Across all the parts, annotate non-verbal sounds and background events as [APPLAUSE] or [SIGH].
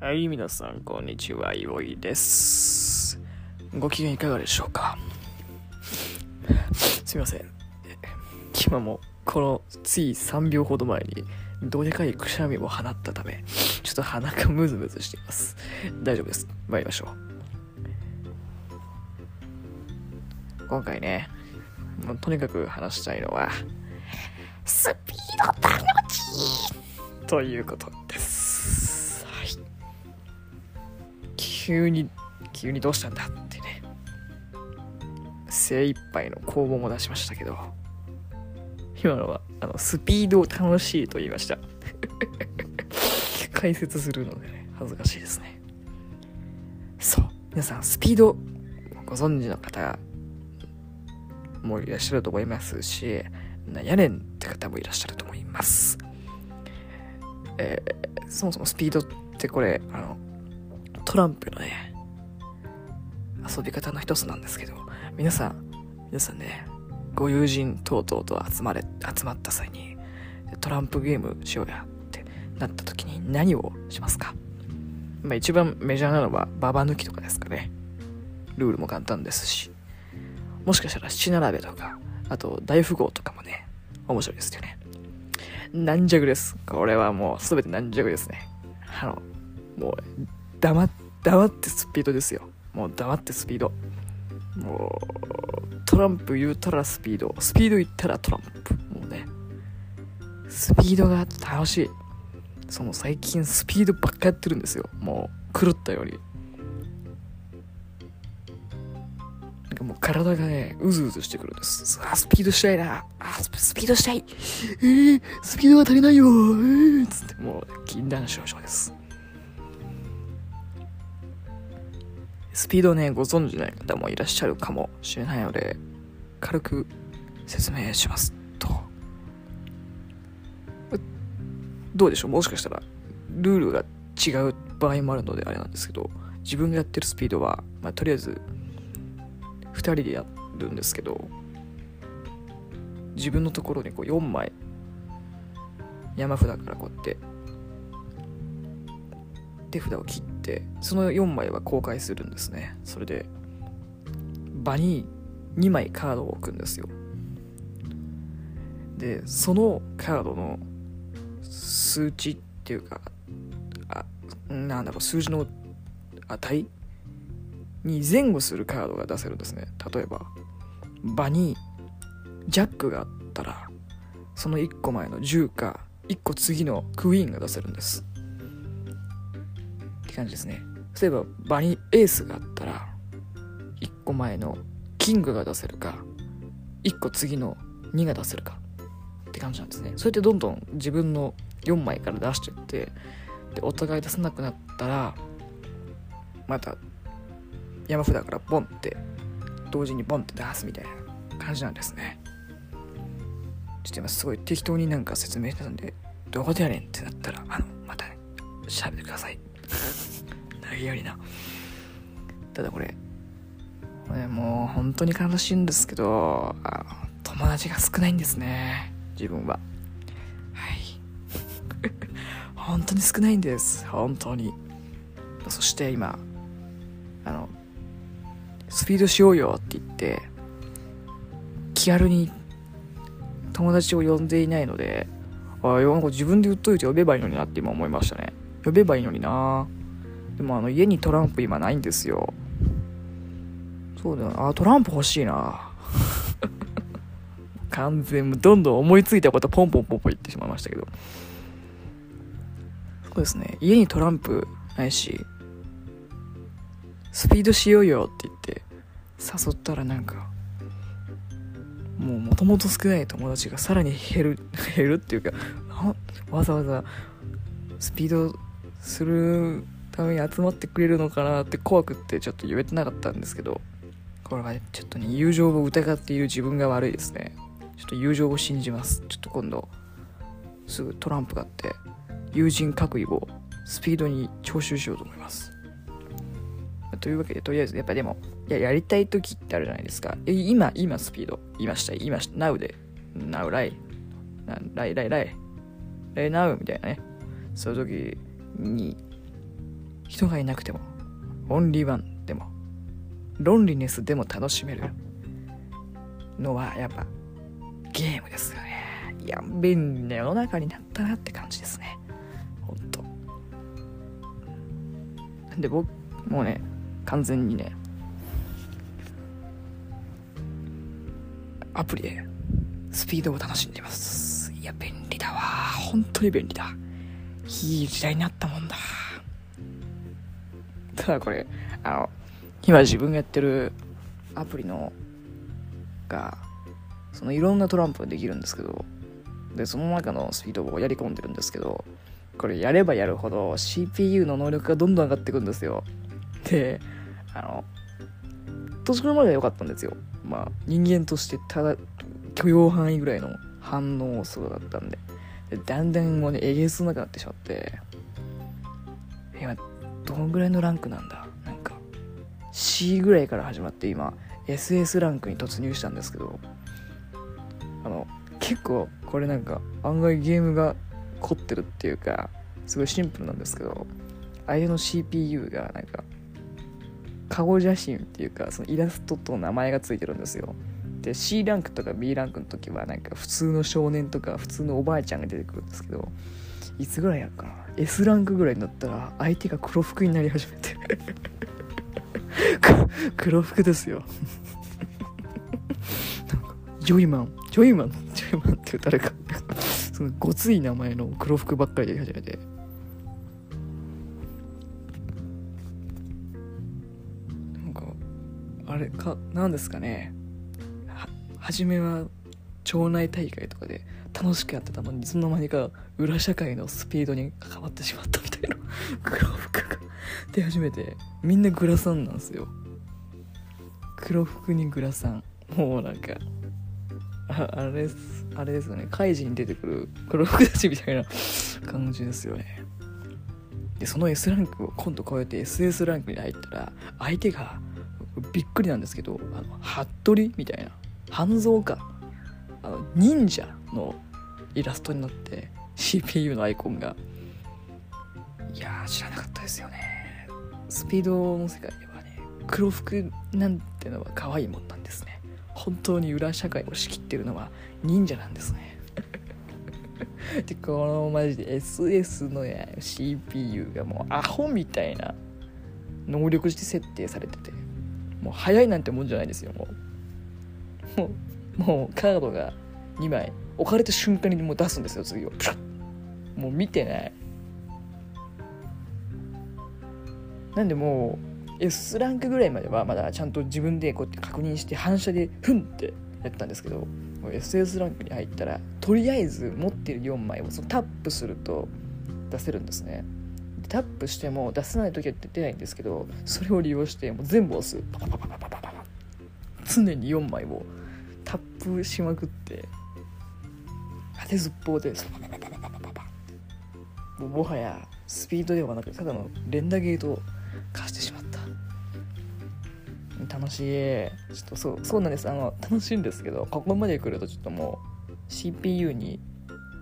はい、皆さん、こんにちは、いおいです。ご機嫌いかがでしょうか？[LAUGHS] すみません。今も、この、つい3秒ほど前に、どでかいくしゃみを放ったため、ちょっと鼻がムズムズしています。大丈夫です。参りましょう。今回ね、もうとにかく話したいのは、スピードタノチということ急に、急にどうしたんだってね。精一杯の攻防も出しましたけど、今のは、あの、スピードを楽しいと言いました。[LAUGHS] 解説するのでね、恥ずかしいですね。そう。皆さん、スピード、ご存知の方もいらっしゃると思いますし、なんやねんって方もいらっしゃると思います。えーそもそもスピードってこれ、あの、トランプのね、遊び方の一つなんですけど、皆さん、皆さんね、ご友人等々と集まれ、集まった際に、トランプゲームしようやってなった時に何をしますか？まあ一番メジャーなのはババ抜きとかですかね。ルールも簡単ですし。もしかしたら七並べとか、あと大富豪とかもね、面白いですよね。軟弱です。これはもう全て軟弱ですね。あの、もう、黙っ、黙ってスピードですよ。もう黙ってスピード。もう、トランプ言ったらスピード。スピード言ったらトランプ。もうね、スピードが楽しい。その最近スピードばっかやってるんですよ。もう、狂ったように。なんかもう体がね、うずうずしてくるんです。あ、スピードしたいな。あ、ススピードしたい。えー、スピードが足りないよ。えー、つってもう、禁断症状です。スピードね、ご存知ない方もいらっしゃるかもしれないので、軽く説明しますと。どうでしょう？もしかしたら、ルールが違う場合もあるのであれなんですけど、自分がやってるスピードは、まあ、とりあえず、2人でやるんですけど自分のところにこう4枚山札からこうやって手札を切ってその4枚は公開するんですね。それで場に2枚カードを置くんですよ。でそのカードの数値っていうかあなんだろう数字の値に前後するカードが出せるんですね。例えば場にジャックがあったらその1個前の10か1個次のクイーンが出せるんです。って感じですね。例えば場にエースがあったら1個前のキングが出せるか1個次の2が出せるかって感じなんですね。それってどんどん自分の4枚から出してってでお互い出せなくなったらまた山札からボンって同時にボンって出すみたいな感じなんですね。ちょっと今すごい適当になんか説明してたんでどこでやねんってなったらあのまた調べてください。投げやりな。ただこれこれもう本当に悲しいんですけど友達が少ないんですね。自分は。はい。[LAUGHS] 本当に少ないんです。本当に。そして今あのスピードしようよって言って気軽に友達を呼んでいないのであなんか自分で言っといて呼べばいいのになって今思いましたね。呼べばいいのにな。でもあの家にトランプ今ないんですよ。そうだよあトランプ欲しいな。[LAUGHS] 完全どんどん思いついたことポンポンポンポン言ってしまいましたけど。そうですね。家にトランプないしスピードしようよって言って誘ったらなんかもうもともと少ない友達がさらに減る [LAUGHS] 減るっていうかわざわざスピードするために集まってくれるのかなって怖くってちょっと言えてなかったんですけどこれはちょっとね友情を疑っている自分が悪いですね。ちょっと友情を信じます。ちょっと今度すぐトランプ買って友人各位をスピードに徴収しようと思います。というわけでとりあえずやっぱでもややりたい時ってあるじゃないですか。今今スピード。今した今し Now で。Now ライライライライライ Now みたいなね。そういう時に人がいなくてもオンリーワンでもロンリネスでも楽しめるのはやっぱゲームですよね。いや便利な世の中になったなって感じですね。ほんと。で僕もうね完全にねアプリでスピードを楽しんでます。いや便利だわ。本当に便利だ。いい時代になったもんだ。ただこれあの今自分がやってるアプリのがそのいろんなトランプができるんですけどでその中のスピードをやり込んでるんですけどこれやればやるほど CPU の能力がどんどん上がってくんですよ。であの年頃までは良かったんですよ。まあ人間としてただ許容範囲ぐらいの反応数だったんで。だんだんもうねえげつなくなってしまって。今どのぐらいのランクなんだ？なんか C ぐらいから始まって今 SS ランクに突入したんですけど。あの結構これなんか案外ゲームが凝ってるっていうかすごいシンプルなんですけど相手の CPU がなんか顔写真っていうかそのイラストと名前がついてるんですよ。で C ランクとか B ランクの時はなんか普通の少年とか普通のおばあちゃんが出てくるんですけどいつぐらいやるかな？S ランクぐらいになったら相手が黒服になり始めて。[LAUGHS] 黒服ですよ。なんかジョイマンジョイマンジョイマンって誰か。そのごつい名前の黒服ばっかりで始めて。なんかあれかなんですかね？初めは町内大会とかで楽しくやってたのにいつの間にか裏社会のスピードに関わってしまったみたいな。[LAUGHS] 黒服が。出始めてみんなグラサンなんですよ。黒服にグラサン。もうなんかああれですあれですよね。カイジに出てくる黒服たちみたいな [LAUGHS] 感じですよね。でその S ランクを今度超えて SS ランクに入ったら相手がびっくりなんですけどあの服部みたいな。半蔵かあの忍者のイラストになって CPU のアイコンが。いや知らなかったですよね。スピードの世界ではね黒服なんてのは可愛いもんなんですね。本当に裏社会を仕切ってるのは忍者なんですね。[LAUGHS] でこのマジで SS のや CPU がもうアホみたいな能力して設定されててもう早いなんてもんじゃないですよもう。もう [LAUGHS] もうカードが2枚置かれた瞬間にもう出すんですよ次をもう見てない。なんでもう S ランクぐらいまではまだちゃんと自分でこうやって確認して反射でフンってやったんですけど SS ランクに入ったらとりあえず持ってる4枚をそのタップすると出せるんですね。タップしても出せない時は出ないんですけどそれを利用してもう全部押す。パパパパパパパ常に4枚をップしまくって。当てずっぽうで。パパパパパパパパもうもはやスピードではなくただの連打ゲートを貸してしまった。楽しい。ちょっとそうそうなんです。あの楽しいんですけどここまで来るとちょっともう CPU に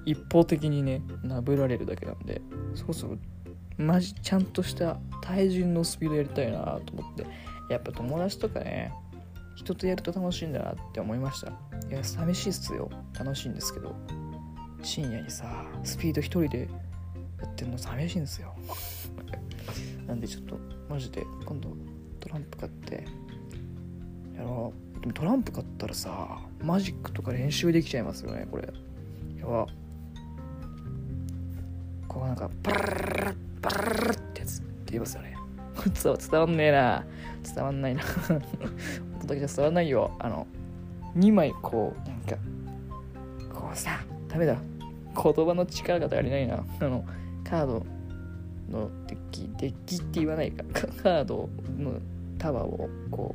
一方的にねなぶられるだけなんでそうそう。マジちゃんとした対人のスピードやりたいなと思って。やっぱ友達とかね人とやると楽しいんだなって思いました。いや寂しいっすよ。楽しいんですけど。深夜にさスピード一人でやってるの寂しいんですよ。[LAUGHS] なんでちょっとマジで今度トランプ買ってやろう。でもトランプ買ったらさマジックとか練習できちゃいますよねこれ。やば。こうなんかバララララバラララってやつって言いますよね伝わ伝わんねえな。伝わんないな。[LAUGHS] 音だけじゃ伝わんないよ。あの2枚こうなんかこうさダメだ。言葉の力が足りないな。あのカードのデッキデッキって言わないか。カードの束をこ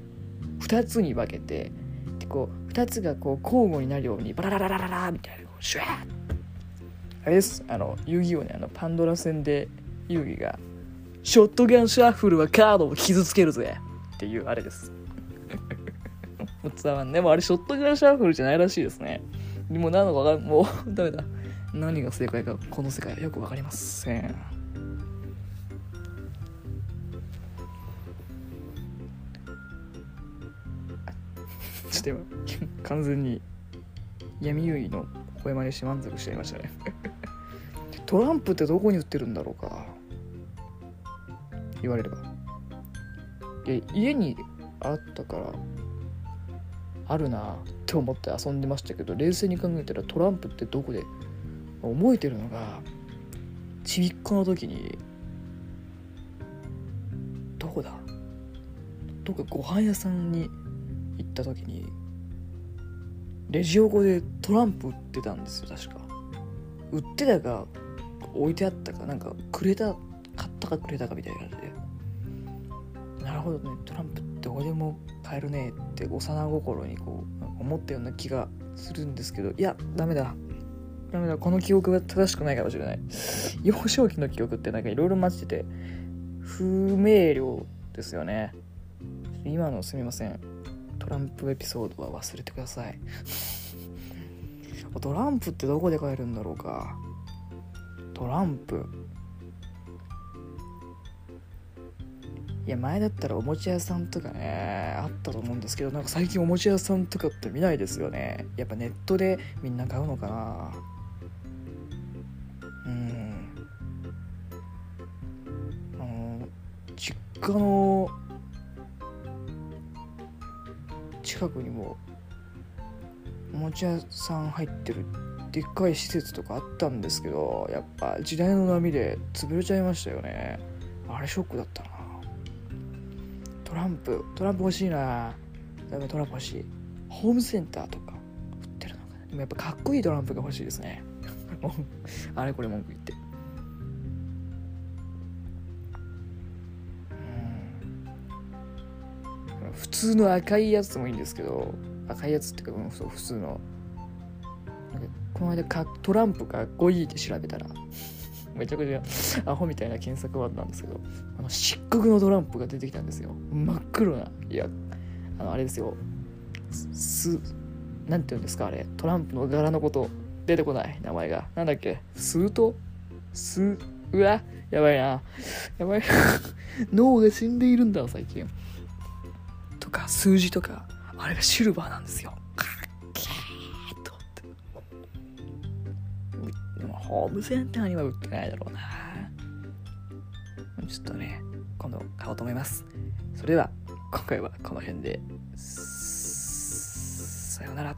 う2つに分けてでこう2つがこう交互になるようにバララララララみたいなシュワーあれです。あの遊戯王ねあのパンドラ戦で遊戯がショットガンシャッフルはカードを傷つけるぜっていうあれです。でもあれショットガンシャッフルじゃないらしいですね。も何のかかんもう [LAUGHS] ダメだ。何が正解かこの世界はよくわかりません。ちょっと完全に闇結いの声真似して満足しちゃいましたね。トランプってどこに売ってるんだろうか。言われれば。いや家にあったからあるなって思って遊んでましたけど冷静に考えたらトランプってどこで覚えてるのがちびっこの時にどこだ？どこかご飯屋さんに行った時にレジ横でトランプ売ってたんですよ確か。売ってたか置いてあったかなんかくれた買ったかくれたかみたいな感じで。ほどねトランプってどこでも買えるねって幼心にこう思ったような気がするんですけどいやダメだ。ダメだ。この記憶が正しくないかもしれない。[LAUGHS] 幼少期の記憶ってなんかいろいろ混じってて不明瞭ですよね。今のすみません。トランプエピソードは忘れてください。[LAUGHS] トランプってどこで買えるんだろうか。トランプ。いや前だったらおもちゃ屋さんとかねあったと思うんですけどなんか最近おもちゃ屋さんとかって見ないですよね。やっぱネットでみんな買うのかな。うん。あの実家の近くにもおもちゃ屋さん入ってるでっかい施設とかあったんですけどやっぱ時代の波で潰れちゃいましたよね。あれショックだったな。トランプトランプ欲しいな。トランプ欲しい。ホームセンターとか。売ってるのかな。でもやっぱかっこいいトランプが欲しいですね。[LAUGHS] あれこれ文句言って。普通の赤いやつもいいんですけど赤いやつっていうか普通の。この間かトランプかっこいいって調べたらめちゃくちゃアホみたいな検索ワードなんですけどあの漆黒のトランプが出てきたんですよ。真っ黒な。いやあのあれですよ。すなんて言うんですかあれ。トランプの柄のこと出てこない名前が。なんだっけ？スートスうわ？やばいな。やばい。[LAUGHS] 脳が死んでいるんだ最近。とか数字とか。あれがシルバーなんですよ。でもホームセンターには売ってないだろうな。ちょっとね今度買おうと思います。それでは今回はこの辺で。さようなら。